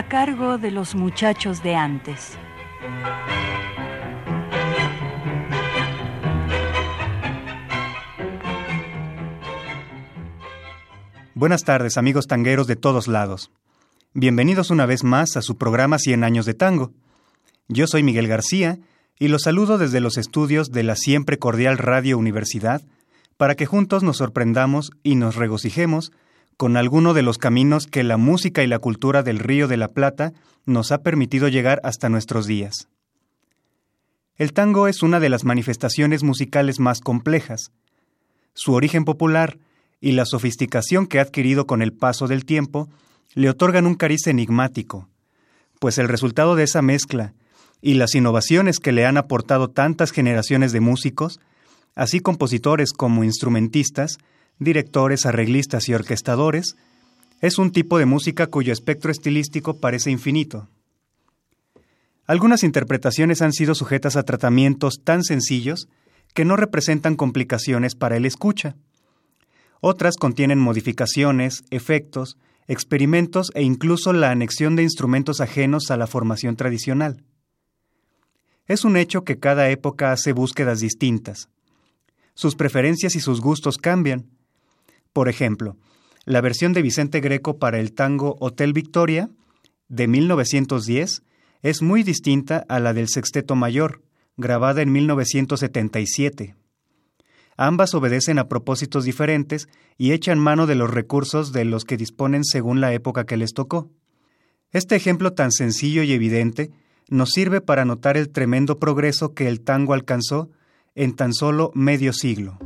A cargo de los muchachos de antes. Buenas tardes, amigos tangueros de todos lados. Bienvenidos una vez más a su programa 100 años de tango. Yo soy Miguel García y los saludo desde los estudios de la siempre cordial Radio Universidad para que juntos nos sorprendamos y nos regocijemos con alguno de los caminos que la música y la cultura del Río de la Plata nos ha permitido llegar hasta nuestros días. El tango es una de las manifestaciones musicales más complejas. Su origen popular y la sofisticación que ha adquirido con el paso del tiempo le otorgan un cariz enigmático, pues el resultado de esa mezcla y las innovaciones que le han aportado tantas generaciones de músicos, así compositores como instrumentistas, directores, arreglistas y orquestadores, es un tipo de música cuyo espectro estilístico parece infinito. Algunas interpretaciones han sido sujetas a tratamientos tan sencillos que no representan complicaciones para el escucha. Otras contienen modificaciones, efectos, experimentos e incluso la anexión de instrumentos ajenos a la formación tradicional. Es un hecho que cada época hace búsquedas distintas. Sus preferencias y sus gustos cambian, por ejemplo, la versión de Vicente Greco para el tango Hotel Victoria, de 1910, es muy distinta a la del Sexteto Mayor, grabada en 1977. Ambas obedecen a propósitos diferentes y echan mano de los recursos de los que disponen según la época que les tocó. Este ejemplo tan sencillo y evidente nos sirve para notar el tremendo progreso que el tango alcanzó en tan solo medio siglo.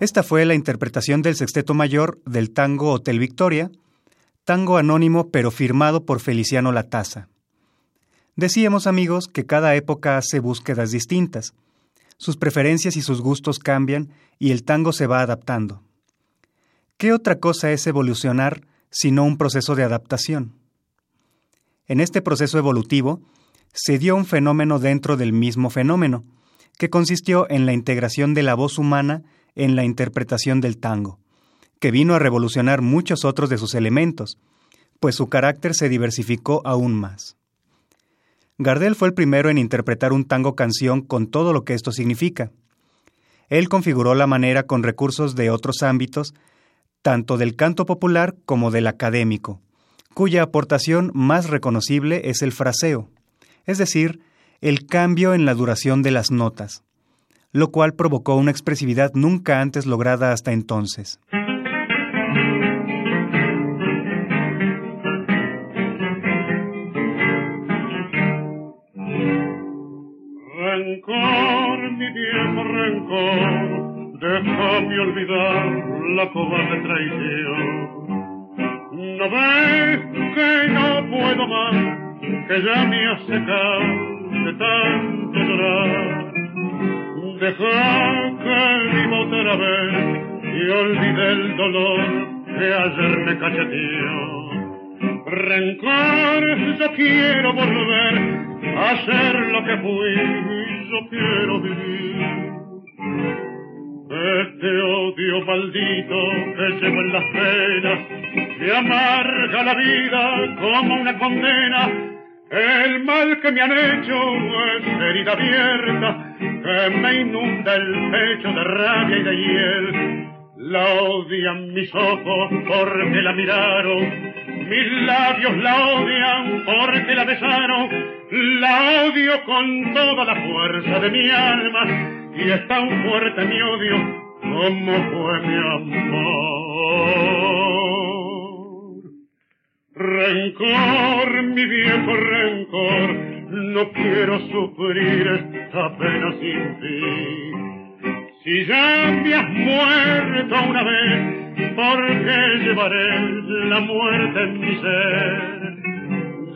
Esta fue la interpretación del sexteto mayor del tango Hotel Victoria, tango anónimo pero firmado por Feliciano Lataza. Decíamos amigos que cada época hace búsquedas distintas. Sus preferencias y sus gustos cambian y el tango se va adaptando. ¿Qué otra cosa es evolucionar sino un proceso de adaptación? En este proceso evolutivo se dio un fenómeno dentro del mismo fenómeno, que consistió en la integración de la voz humana en la interpretación del tango, que vino a revolucionar muchos otros de sus elementos, pues su carácter se diversificó aún más. Gardel fue el primero en interpretar un tango canción con todo lo que esto significa. Él configuró la manera con recursos de otros ámbitos, tanto del canto popular como del académico, cuya aportación más reconocible es el fraseo, es decir, el cambio en la duración de las notas, lo cual provocó una expresividad nunca antes lograda hasta entonces. Rencor, mi viejo rencor, déjame olvidar la cobarde traición. ¿No ves que no puedo más, que ya me has secado dolor que ayer me cacheteó. Rencor, yo quiero volver a ser lo que fui, yo quiero vivir. Este odio maldito que llevo en las venas, que amarga la vida como una condena, el mal que me han hecho es herida abierta que me inunda el pecho de rabia y de hiel. La odian mis ojos porque la miraron, mis labios la odian porque la besaron, la odio con toda la fuerza de mi alma y es tan fuerte mi odio como fue mi amor. Rencor, mi viejo rencor, no quiero sufrir esta pena sin fin. Si ya me has muerto una vez, ¿por qué llevaré la muerte en mi ser?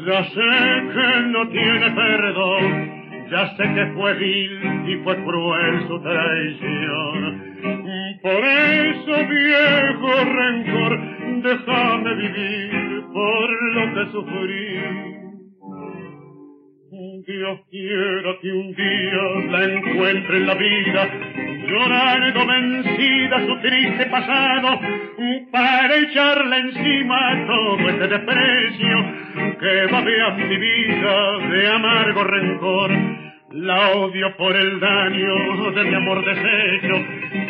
Ya sé que no tiene perdón, ya sé que fue vil y fue cruel su traición. Por eso, viejo rencor, déjame vivir por lo que sufrí. Dios quiera que un día la encuentre en la vida, llorando vencida su triste pasado, para echarle encima todo este desprecio que babea mi vida de amargo rencor. La odio por el daño de mi amor deshecho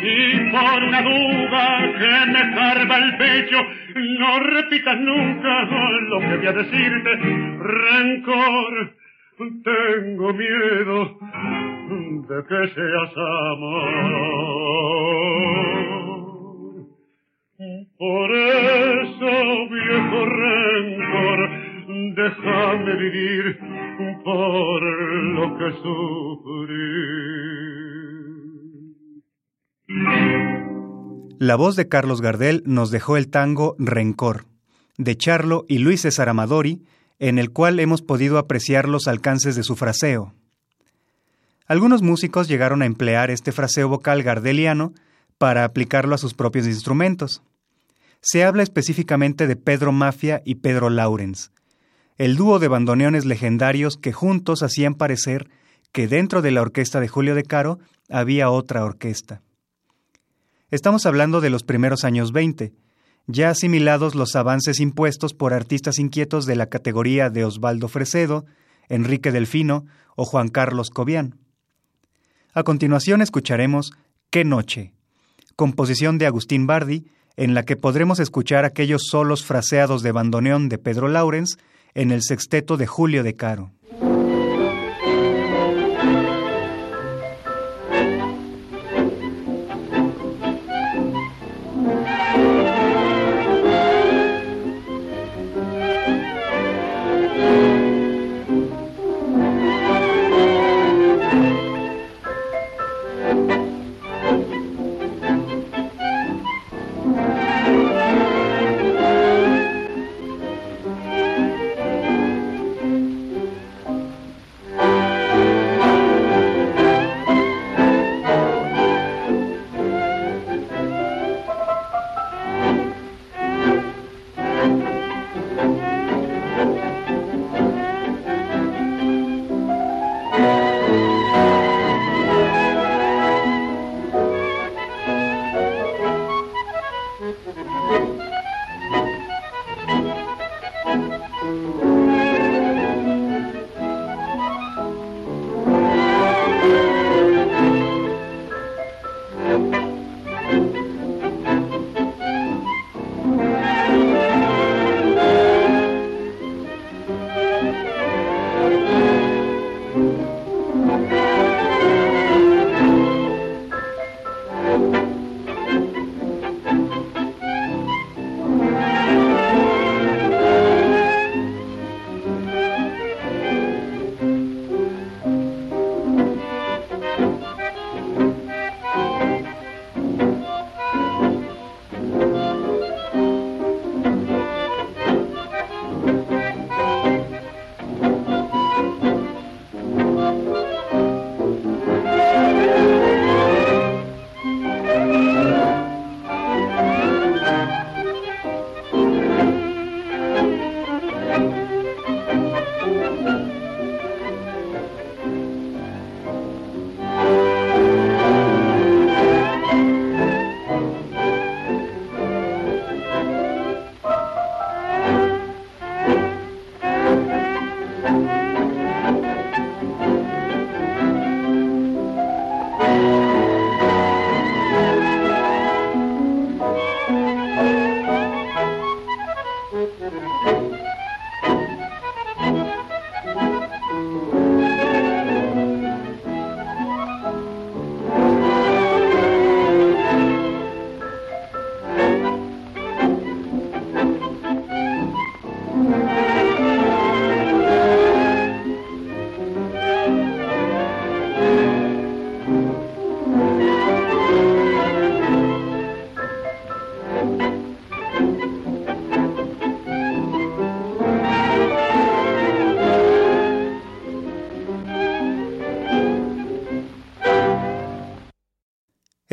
y por una duda que me carga el pecho. No repitas nunca lo que voy a decirte, rencor tengo miedo de que seas amor. Por eso, viejo rencor, déjame vivir por lo que sufrí. La voz de Carlos Gardel nos dejó el tango Rencor, de Charlo y Luis César Amadori, en el cual hemos podido apreciar los alcances de su fraseo. Algunos músicos llegaron a emplear este fraseo vocal gardeliano para aplicarlo a sus propios instrumentos. Se habla específicamente de Pedro Mafia y Pedro Laurens, el dúo de bandoneones legendarios que juntos hacían parecer que dentro de la orquesta de Julio de Caro había otra orquesta. Estamos hablando de los primeros años 20, ya asimilados los avances impuestos por artistas inquietos de la categoría de Osvaldo Fresedo, Enrique Delfino o Juan Carlos Cobian. A continuación escucharemos Qué noche, composición de Agustín Bardi, en la que podremos escuchar aquellos solos fraseados de bandoneón de Pedro Laurens en el sexteto de Julio de Caro.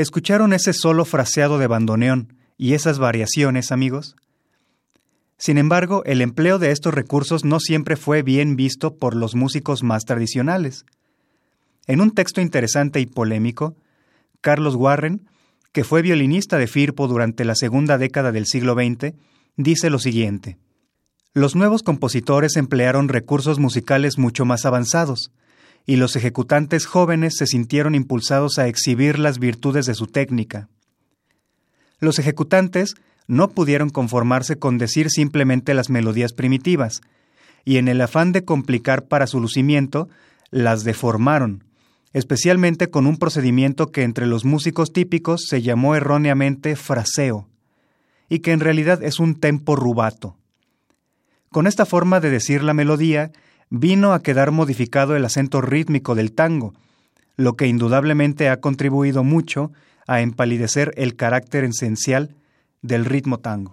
¿Escucharon ese solo fraseado de bandoneón y esas variaciones, amigos? Sin embargo, el empleo de estos recursos no siempre fue bien visto por los músicos más tradicionales. En un texto interesante y polémico, Carlos Warren, que fue violinista de Firpo durante la segunda década del siglo XX, dice lo siguiente. Los nuevos compositores emplearon recursos musicales mucho más avanzados, y los ejecutantes jóvenes se sintieron impulsados a exhibir las virtudes de su técnica. Los ejecutantes no pudieron conformarse con decir simplemente las melodías primitivas, y en el afán de complicar para su lucimiento, las deformaron, especialmente con un procedimiento que entre los músicos típicos se llamó erróneamente fraseo, y que en realidad es un tempo rubato. Con esta forma de decir la melodía, vino a quedar modificado el acento rítmico del tango, lo que indudablemente ha contribuido mucho a empalidecer el carácter esencial del ritmo tango.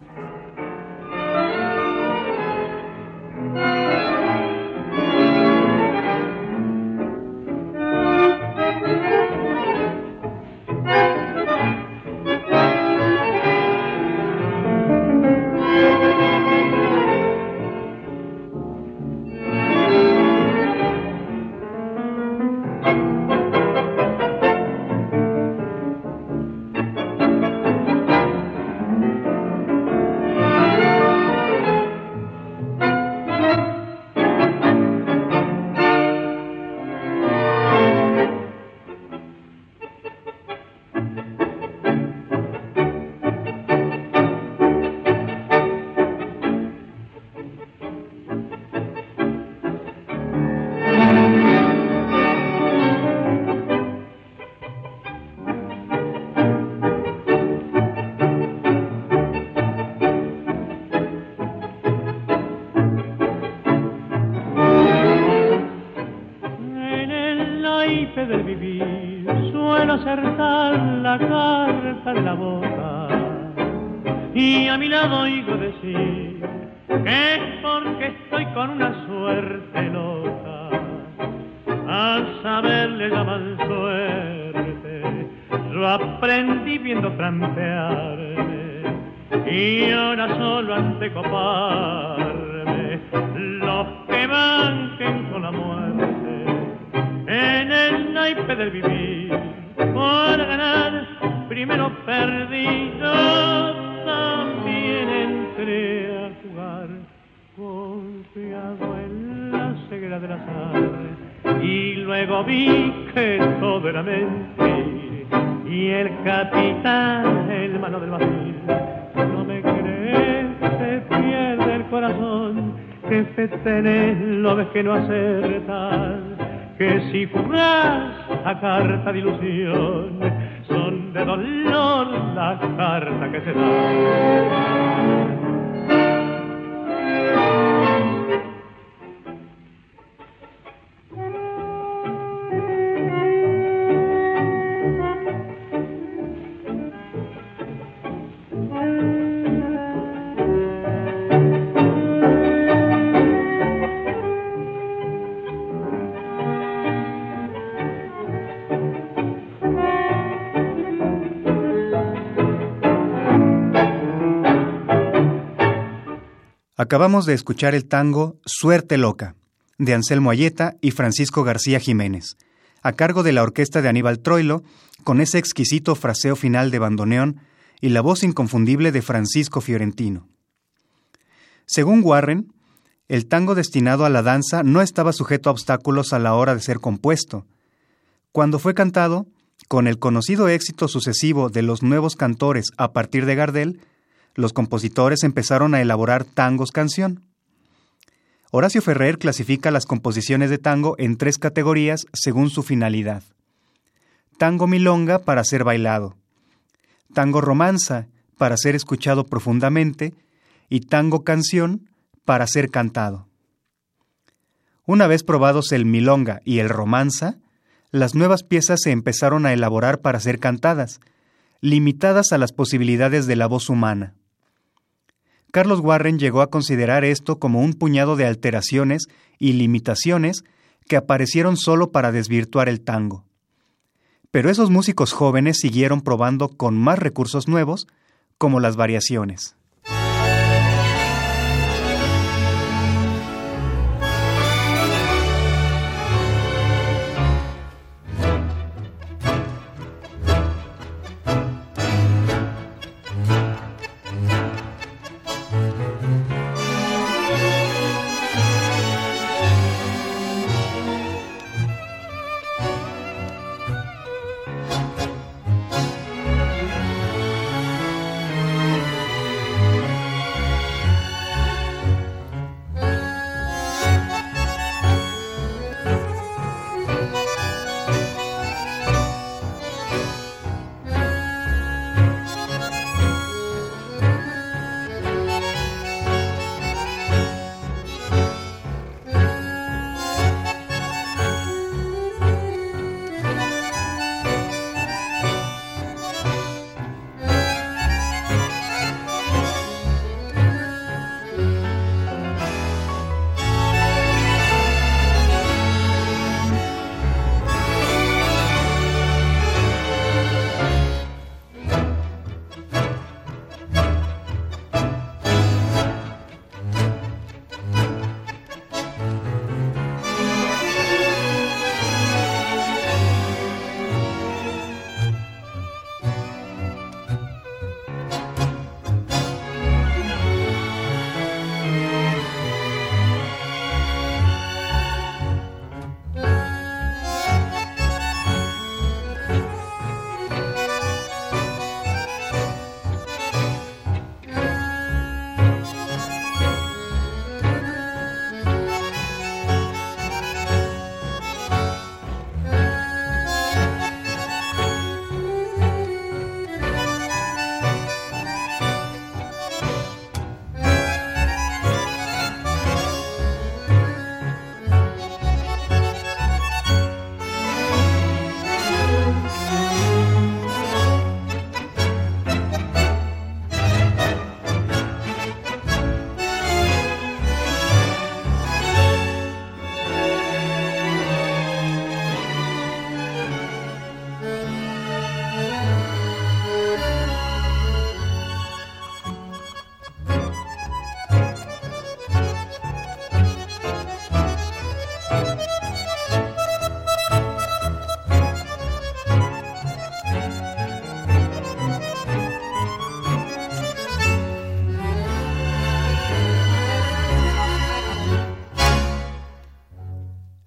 Ves que si juras la carta de ilusión, Acabamos de escuchar el tango Suerte Loca, de Anselmo Ayeta y Francisco García Jiménez, a cargo de la orquesta de Aníbal Troilo, con ese exquisito fraseo final de bandoneón y la voz inconfundible de Francisco Fiorentino. Según Warren, el tango destinado a la danza no estaba sujeto a obstáculos a la hora de ser compuesto. Cuando fue cantado, con el conocido éxito sucesivo de los nuevos cantores a partir de Gardel, los compositores empezaron a elaborar tangos canción. Horacio Ferrer clasifica las composiciones de tango en tres categorías según su finalidad. Tango milonga para ser bailado, tango romanza para ser escuchado profundamente y tango canción para ser cantado. Una vez probados el milonga y el romanza, las nuevas piezas se empezaron a elaborar para ser cantadas, limitadas a las posibilidades de la voz humana. Carlos Warren llegó a considerar esto como un puñado de alteraciones y limitaciones que aparecieron solo para desvirtuar el tango. Pero esos músicos jóvenes siguieron probando con más recursos nuevos, como las variaciones.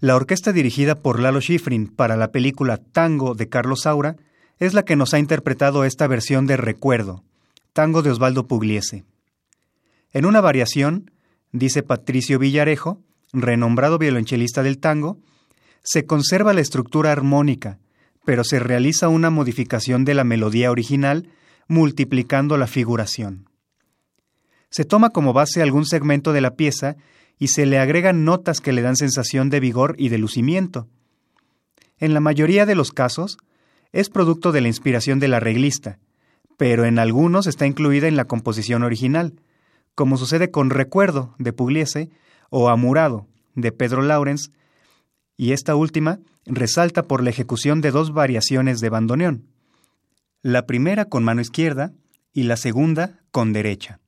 La orquesta dirigida por Lalo Schifrin para la película Tango de Carlos Saura es la que nos ha interpretado esta versión de Recuerdo, tango de Osvaldo Pugliese. En una variación, dice Patricio Villarejo, renombrado violonchelista del tango, se conserva la estructura armónica, pero se realiza una modificación de la melodía original multiplicando la figuración. Se toma como base algún segmento de la pieza y se le agregan notas que le dan sensación de vigor y de lucimiento. En la mayoría de los casos, es producto de la inspiración del arreglista, pero en algunos está incluida en la composición original, como sucede con Recuerdo de Pugliese o Amurado de Pedro Laurens, y esta última resalta por la ejecución de dos variaciones de bandoneón, la primera con mano izquierda y la segunda con derecha.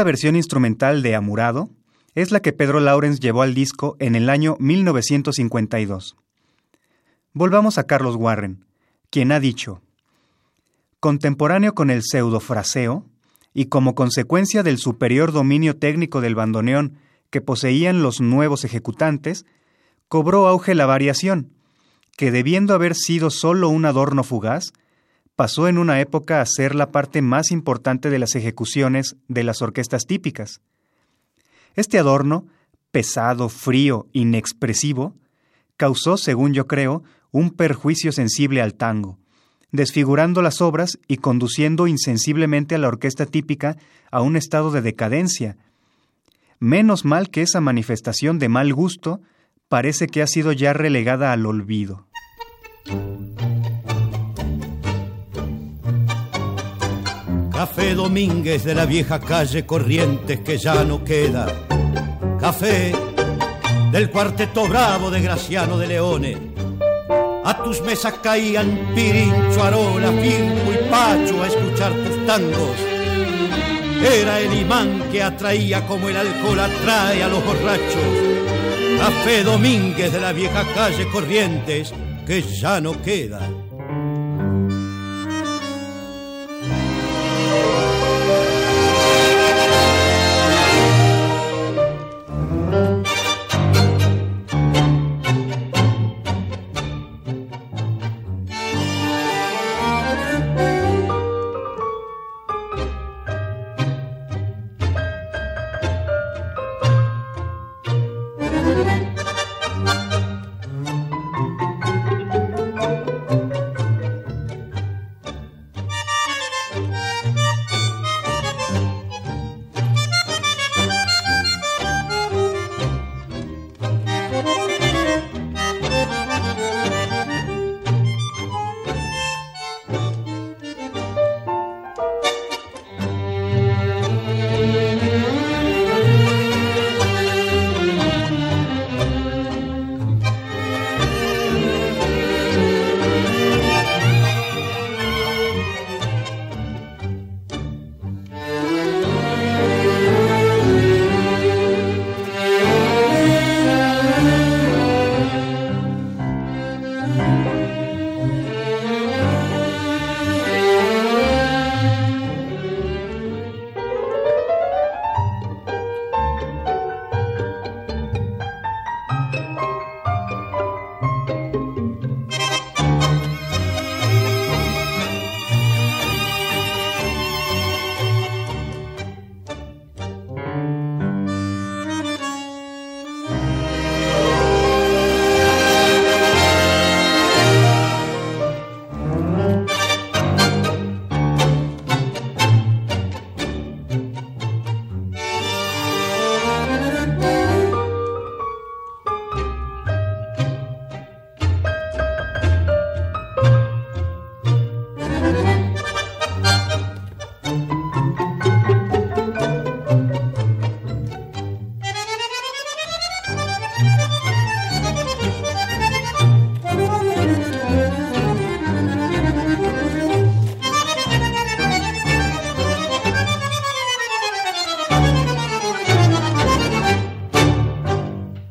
Esta versión instrumental de Amurado es la que Pedro Laurens llevó al disco en el año 1952. Volvamos a Carlos Warren, quien ha dicho, contemporáneo con el pseudofraseo, y como consecuencia del superior dominio técnico del bandoneón que poseían los nuevos ejecutantes, cobró auge la variación, que debiendo haber sido solo un adorno fugaz, pasó en una época a ser la parte más importante de las ejecuciones de las orquestas típicas. Este adorno, pesado, frío, inexpresivo, causó, según yo creo, un perjuicio sensible al tango, desfigurando las obras y conduciendo insensiblemente a la orquesta típica a un estado de decadencia. Menos mal que esa manifestación de mal gusto parece que ha sido ya relegada al olvido. Café Domínguez de la vieja calle Corrientes que ya no queda. Café del cuarteto bravo de Graciano de Leone. A tus mesas caían Pirincho, Arola, Firmo y Pacho a escuchar tus tangos. Era el imán que atraía como el alcohol atrae a los borrachos. Café Domínguez de la vieja calle Corrientes, que ya no queda.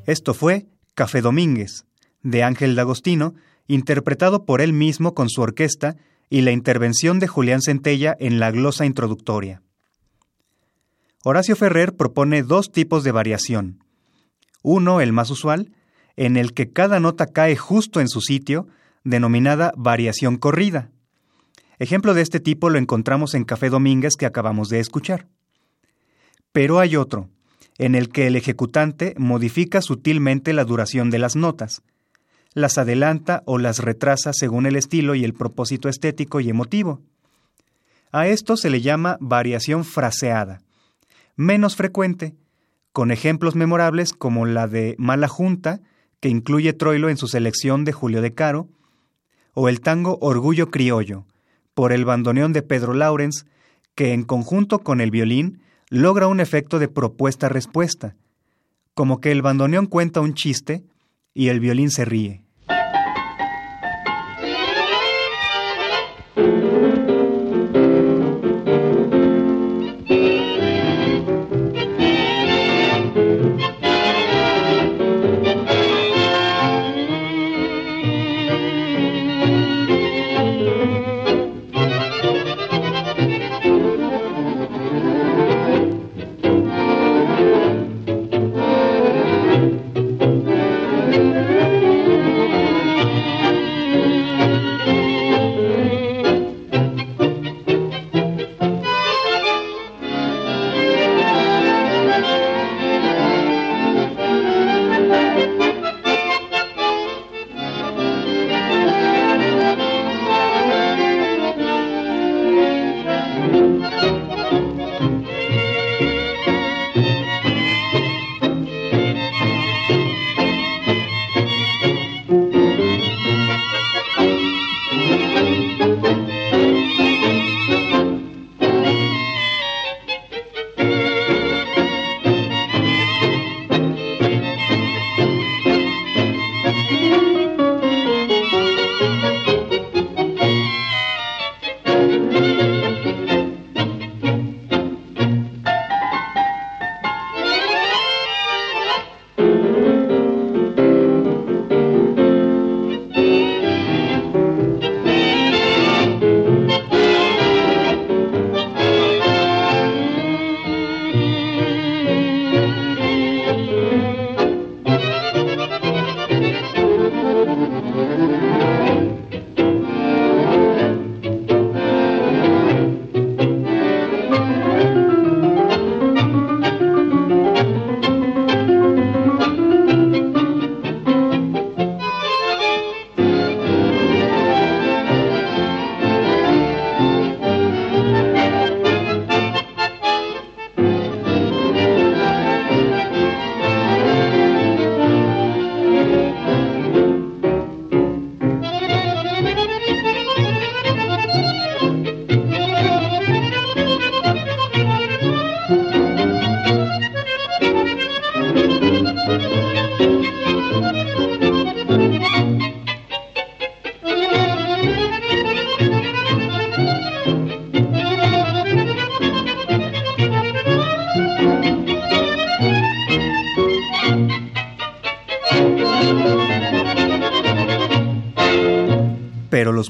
Esto fue Café Domínguez, de Ángel D'Agostino, interpretado por él mismo con su orquesta y la intervención de Julián Centella en la glosa introductoria. Horacio Ferrer propone dos tipos de variación. Uno, el más usual, en el que cada nota cae justo en su sitio, denominada variación corrida. Ejemplo de este tipo lo encontramos en Café Domínguez que acabamos de escuchar. Pero hay otro, en el que el ejecutante modifica sutilmente la duración de las notas, las adelanta o las retrasa según el estilo y el propósito estético y emotivo. A esto se le llama variación fraseada, menos frecuente, con ejemplos memorables como la de Mala Junta, que incluye Troilo en su selección de Julio de Caro, o el tango Orgullo Criollo, por el bandoneón de Pedro Laurens, que en conjunto con el violín logra un efecto de propuesta-respuesta, como que el bandoneón cuenta un chiste y el violín se ríe.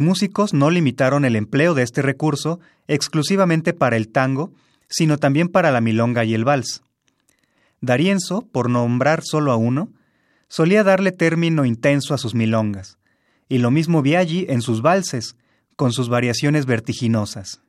Músicos no limitaron el empleo de este recurso exclusivamente para el tango, sino también para la milonga y el vals. Darienzo, por nombrar solo a uno, solía darle término intenso a sus milongas, y lo mismo Biaggi en sus valses, con sus variaciones vertiginosas.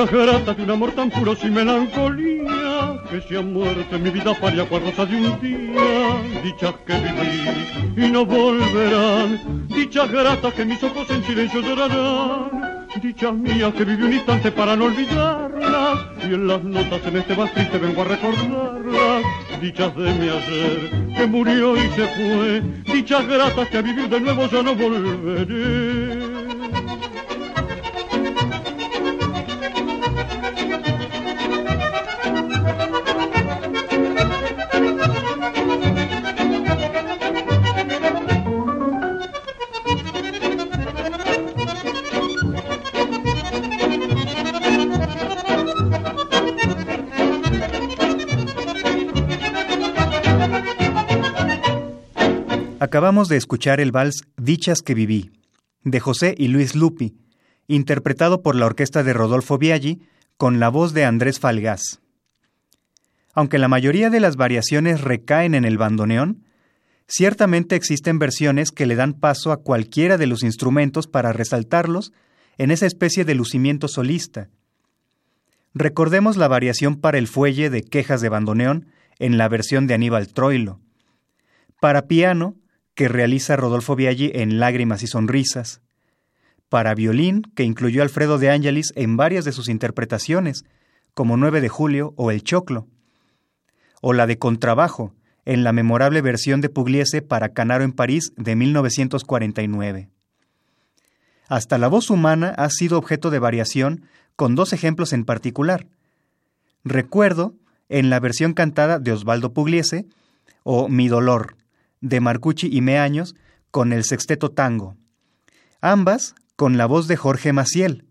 Dicha grata de un amor tan puro sin melancolía, que se ha muerto en mi vida paria cual rosa de un día. Dichas que viví y no volverán, dichas gratas que mis ojos en silencio llorarán. Dichas mías que viví un instante para no olvidarlas, y en las notas en este vals triste vengo a recordarlas. Dichas de mi ayer, que murió y se fue, dichas gratas que a vivir de nuevo ya no volveré. De escuchar el vals Dichas que viví, de José y Luis Lupi, interpretado por la orquesta de Rodolfo Biaggi con la voz de Andrés Falgás. Aunque la mayoría de las variaciones recaen en el bandoneón, ciertamente existen versiones que le dan paso a cualquiera de los instrumentos para resaltarlos en esa especie de lucimiento solista. Recordemos la variación para el fuelle de Quejas de bandoneón en la versión de Aníbal Troilo. Para piano, que realiza Rodolfo Biaggi en Lágrimas y Sonrisas, para violín, que incluyó Alfredo de Angelis en varias de sus interpretaciones, como 9 de Julio o El Choclo, o la de contrabajo, en la memorable versión de Pugliese para Canaro en París de 1949. Hasta la voz humana ha sido objeto de variación con dos ejemplos en particular. Recuerdo en la versión cantada de Osvaldo Pugliese o Mi Dolor, de Marcucci y Meaños con el sexteto tango. Ambas con la voz de Jorge Maciel,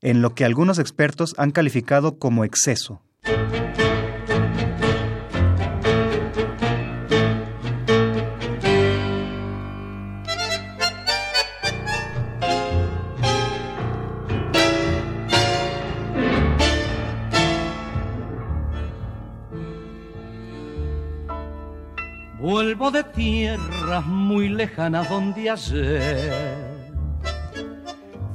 en lo que algunos expertos han calificado como exceso. De tierras muy lejanas donde ayer.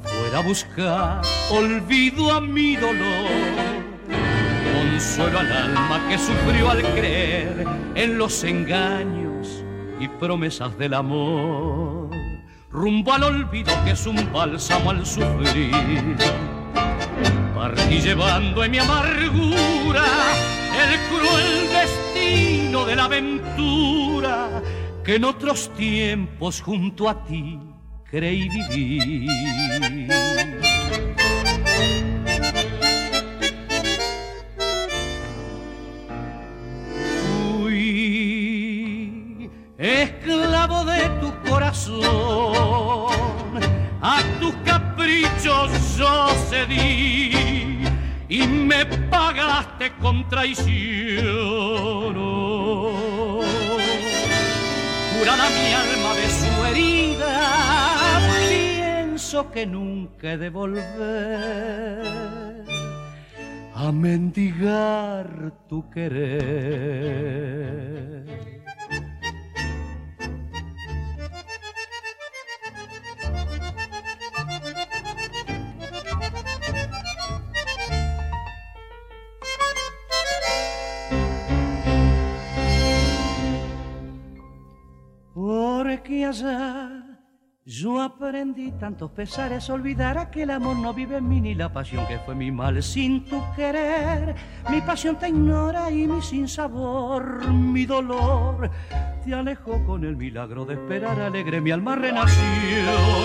Fuera a buscar olvido a mi dolor, consuelo al alma que sufrió al creer en los engaños y promesas del amor, rumbo al olvido que es un bálsamo al sufrir. Partí llevando en mi amargura el cruel destino de la aventura que en otros tiempos junto a ti creí vivir. amarte con traición. Curada mi alma de su herida, pienso que nunca he de volver a mendigar tu querer. Allá yo aprendí tantos pesares, olvidar que el amor no vive en mí ni la pasión que fue mi mal sin tu querer. Mi pasión te ignora y mi sinsabor, mi dolor te alejó con el milagro de esperar alegre. Mi alma renació,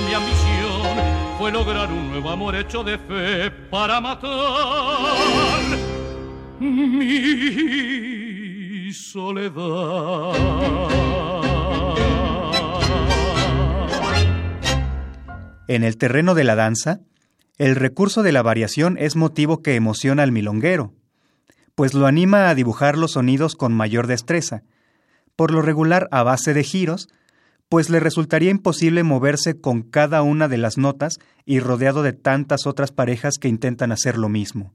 mi ambición fue lograr un nuevo amor hecho de fe para matar mi soledad. En el terreno de la danza, el recurso de la variación es motivo que emociona al milonguero, pues lo anima a dibujar los sonidos con mayor destreza, por lo regular a base de giros, pues le resultaría imposible moverse con cada una de las notas y rodeado de tantas otras parejas que intentan hacer lo mismo.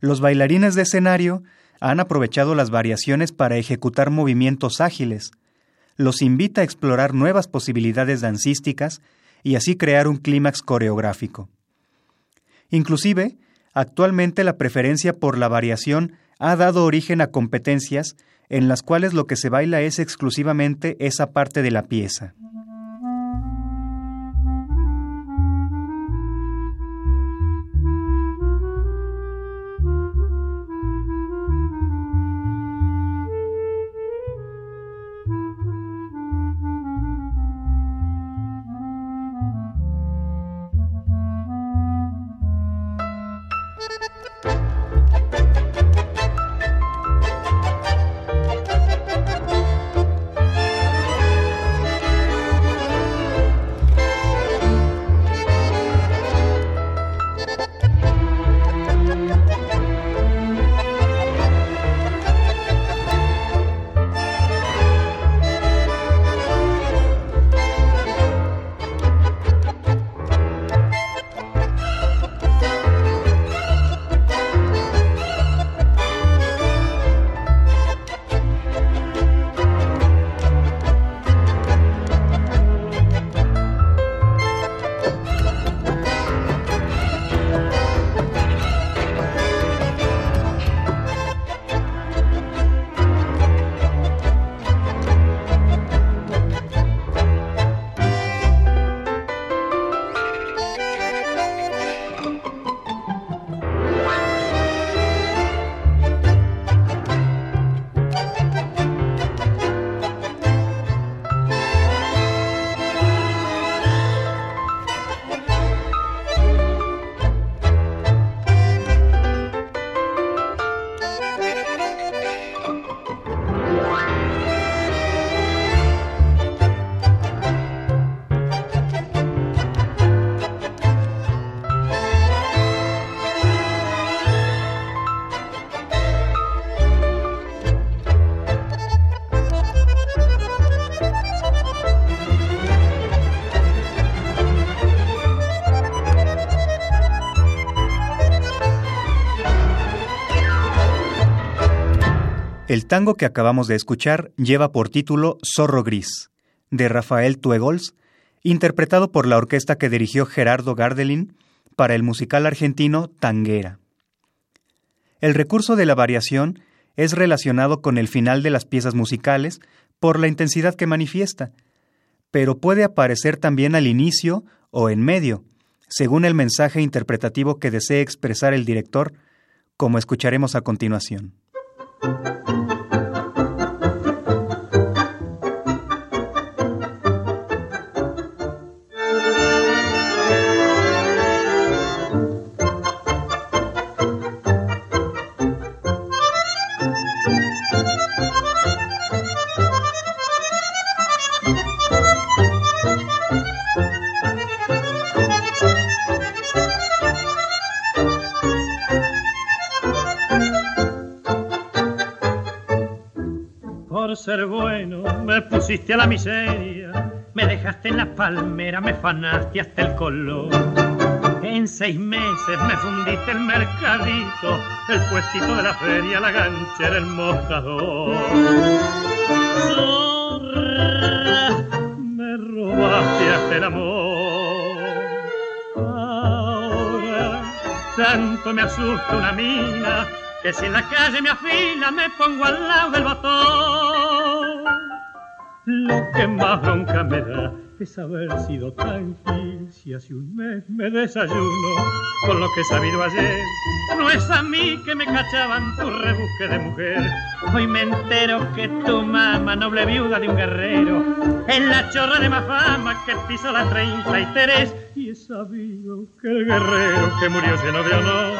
Los bailarines de escenario han aprovechado las variaciones para ejecutar movimientos ágiles, los invita a explorar nuevas posibilidades dancísticas y así crear un clímax coreográfico. Inclusive, actualmente la preferencia por la variación ha dado origen a competencias en las cuales lo que se baila es exclusivamente esa parte de la pieza. El tango que acabamos de escuchar lleva por título Zorro Gris, de Rafael Tuegols, interpretado por la orquesta que dirigió Gerardo Gardelin para el musical argentino Tanguera. El recurso de la variación es relacionado con el final de las piezas musicales por la intensidad que manifiesta, pero puede aparecer también al inicio o en medio, según el mensaje interpretativo que desee expresar el director, como escucharemos a continuación. Pusiste a la miseria, me dejaste en la palmera, me fanaste hasta el color. En seis meses me fundiste el mercadito, el puestito de la feria, la ganchera, el mostrador. Zorra, me robaste hasta el amor. Ahora tanto me asusta una mina que si en la calle me afila me pongo al lado del botón. Lo que más bronca me da es haber sido tan gil si hace un mes me desayuno con lo que he sabido ayer. No es a mí que me cachaban tu rebusque de mujer. Hoy me entero que tu mamá, noble viuda de un guerrero, es la chorra de más fama que pisó la 33 y he sabido que el guerrero que murió lleno de honor,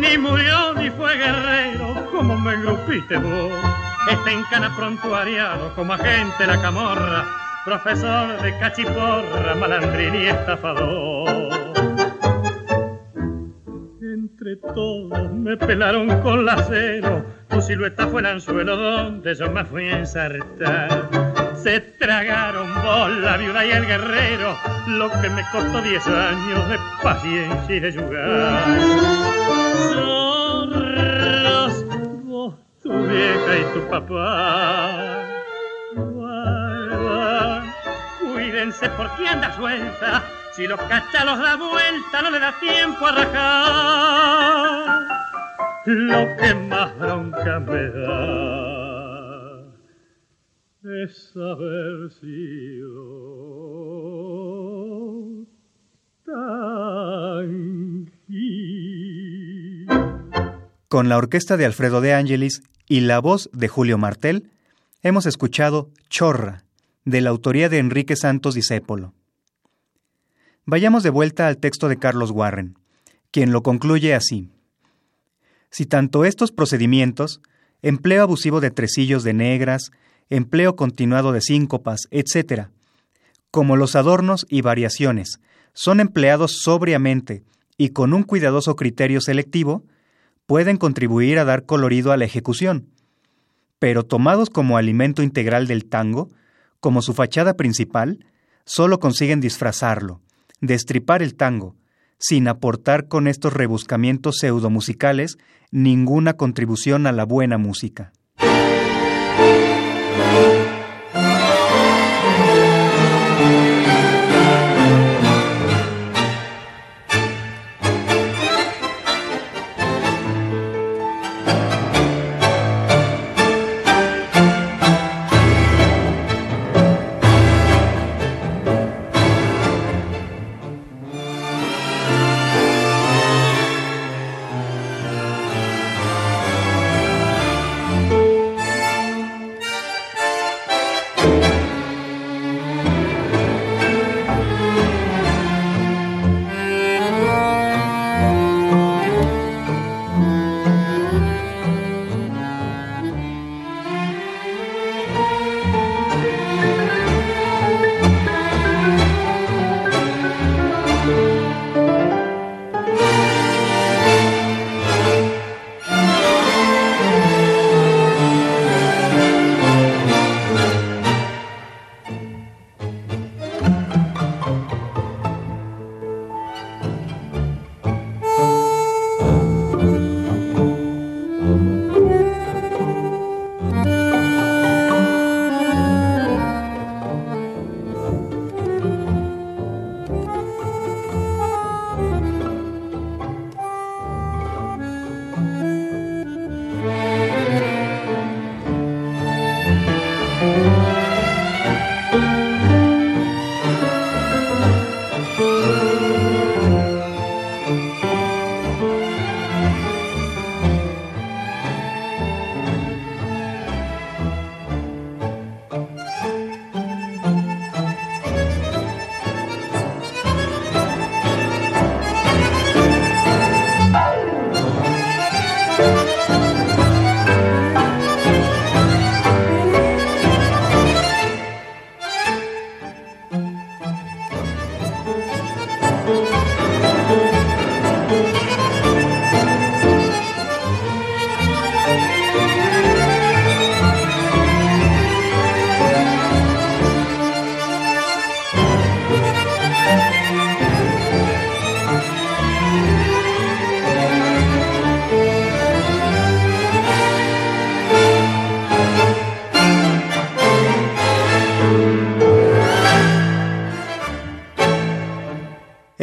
ni murió ni fue guerrero como me engrupiste vos. Está en cana prontuariado como agente la camorra profesor de cachiporra, malandrín y estafador. Entre todos me pelaron con la cero, tu silueta fue el anzuelo donde yo me fui a ensartar. Se tragaron vos, la viuda y el guerrero, lo que me costó diez años de paciencia y de. Zorros, vieja y tu papá cuídense porque anda suelta. Si los cachalos da vuelta, no le da tiempo a rajar. Lo que más bronca me da es haber sido tan Con la orquesta de Alfredo de Ángelis y la voz de Julio Martel, hemos escuchado Chorra, de la autoría de Enrique Santos Discépolo. Vayamos de vuelta al texto de Carlos Warren, quien lo concluye así. Si tanto estos procedimientos, empleo abusivo de tresillos de negras, empleo continuado de síncopas, etc., como los adornos y variaciones, son empleados sobriamente y con un cuidadoso criterio selectivo, pueden contribuir a dar colorido a la ejecución, pero tomados como alimento integral del tango, como su fachada principal, solo consiguen disfrazarlo, destripar el tango, sin aportar con estos rebuscamientos pseudomusicales ninguna contribución a la buena música.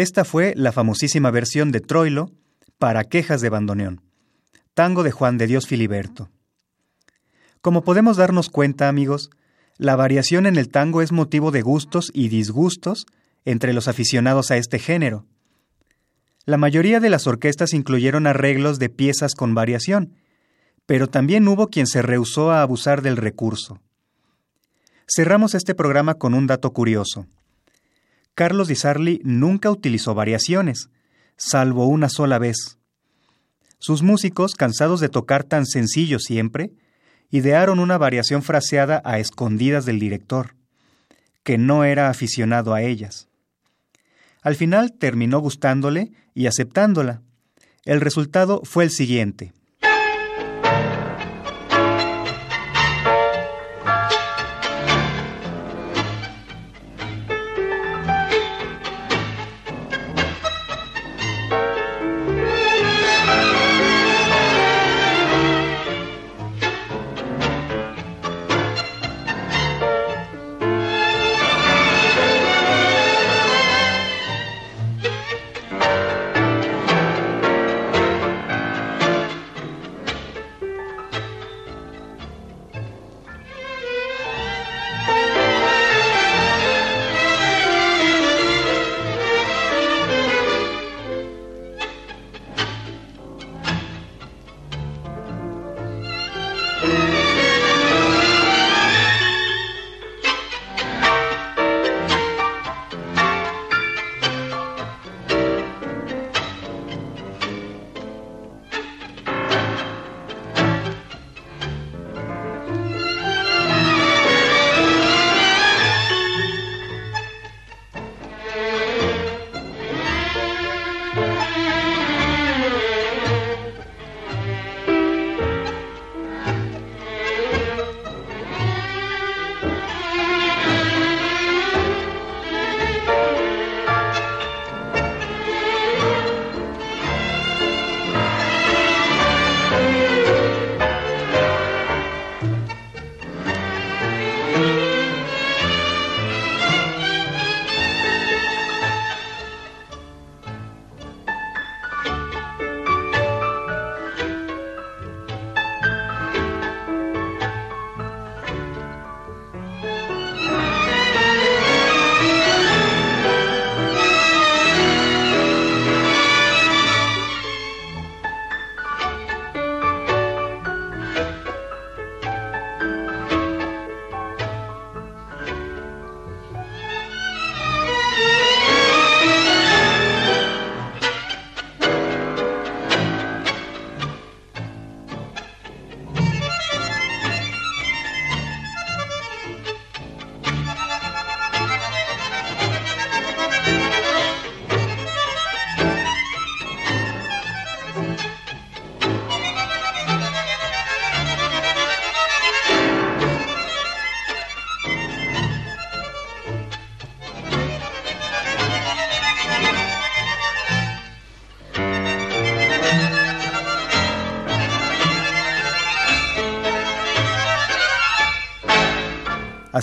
Esta fue la famosísima versión de Troilo para quejas de bandoneón, tango de Juan de Dios Filiberto. Como podemos darnos cuenta, amigos, la variación en el tango es motivo de gustos y disgustos entre los aficionados a este género. La mayoría de las orquestas incluyeron arreglos de piezas con variación, pero también hubo quien se rehusó a abusar del recurso. Cerramos este programa con un dato curioso. Carlos Di Sarli nunca utilizó variaciones, salvo una sola vez. Sus músicos, cansados de tocar tan sencillo siempre, idearon una variación fraseada a escondidas del director, que no era aficionado a ellas. Al final terminó gustándole y aceptándola. El resultado fue el siguiente.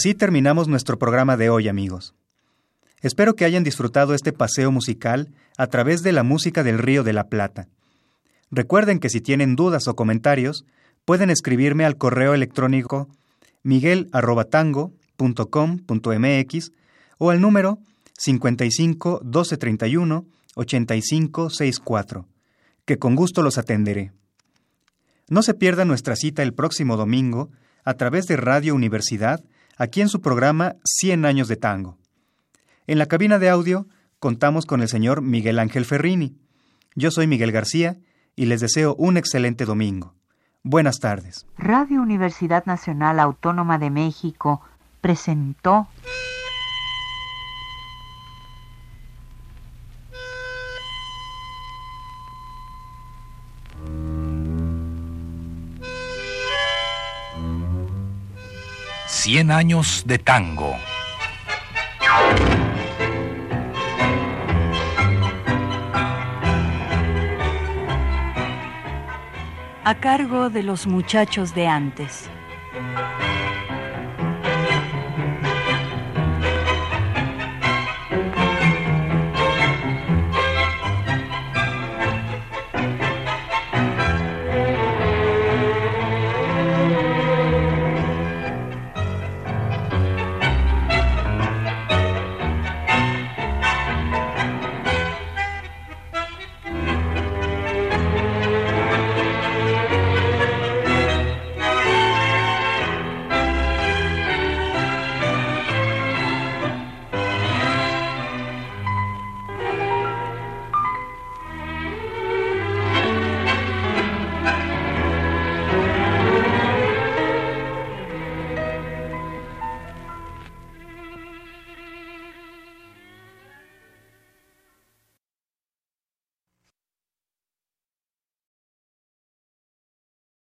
Así terminamos nuestro programa de hoy, amigos. Espero que hayan disfrutado este paseo musical a través de la música del Río de la Plata. Recuerden que si tienen dudas o comentarios, pueden escribirme al correo electrónico miguel@tango.com.mx o al número 55 1231 8564, que con gusto los atenderé. No se pierda nuestra cita el próximo domingo a través de Radio Universidad aquí en su programa 100 años de tango. En la cabina de audio contamos con el señor Miguel Ángel Ferrini. Yo soy Miguel García y les deseo un excelente domingo. Buenas tardes. Radio Universidad Nacional Autónoma de México presentó Cien años de tango. a cargo de los muchachos de antes.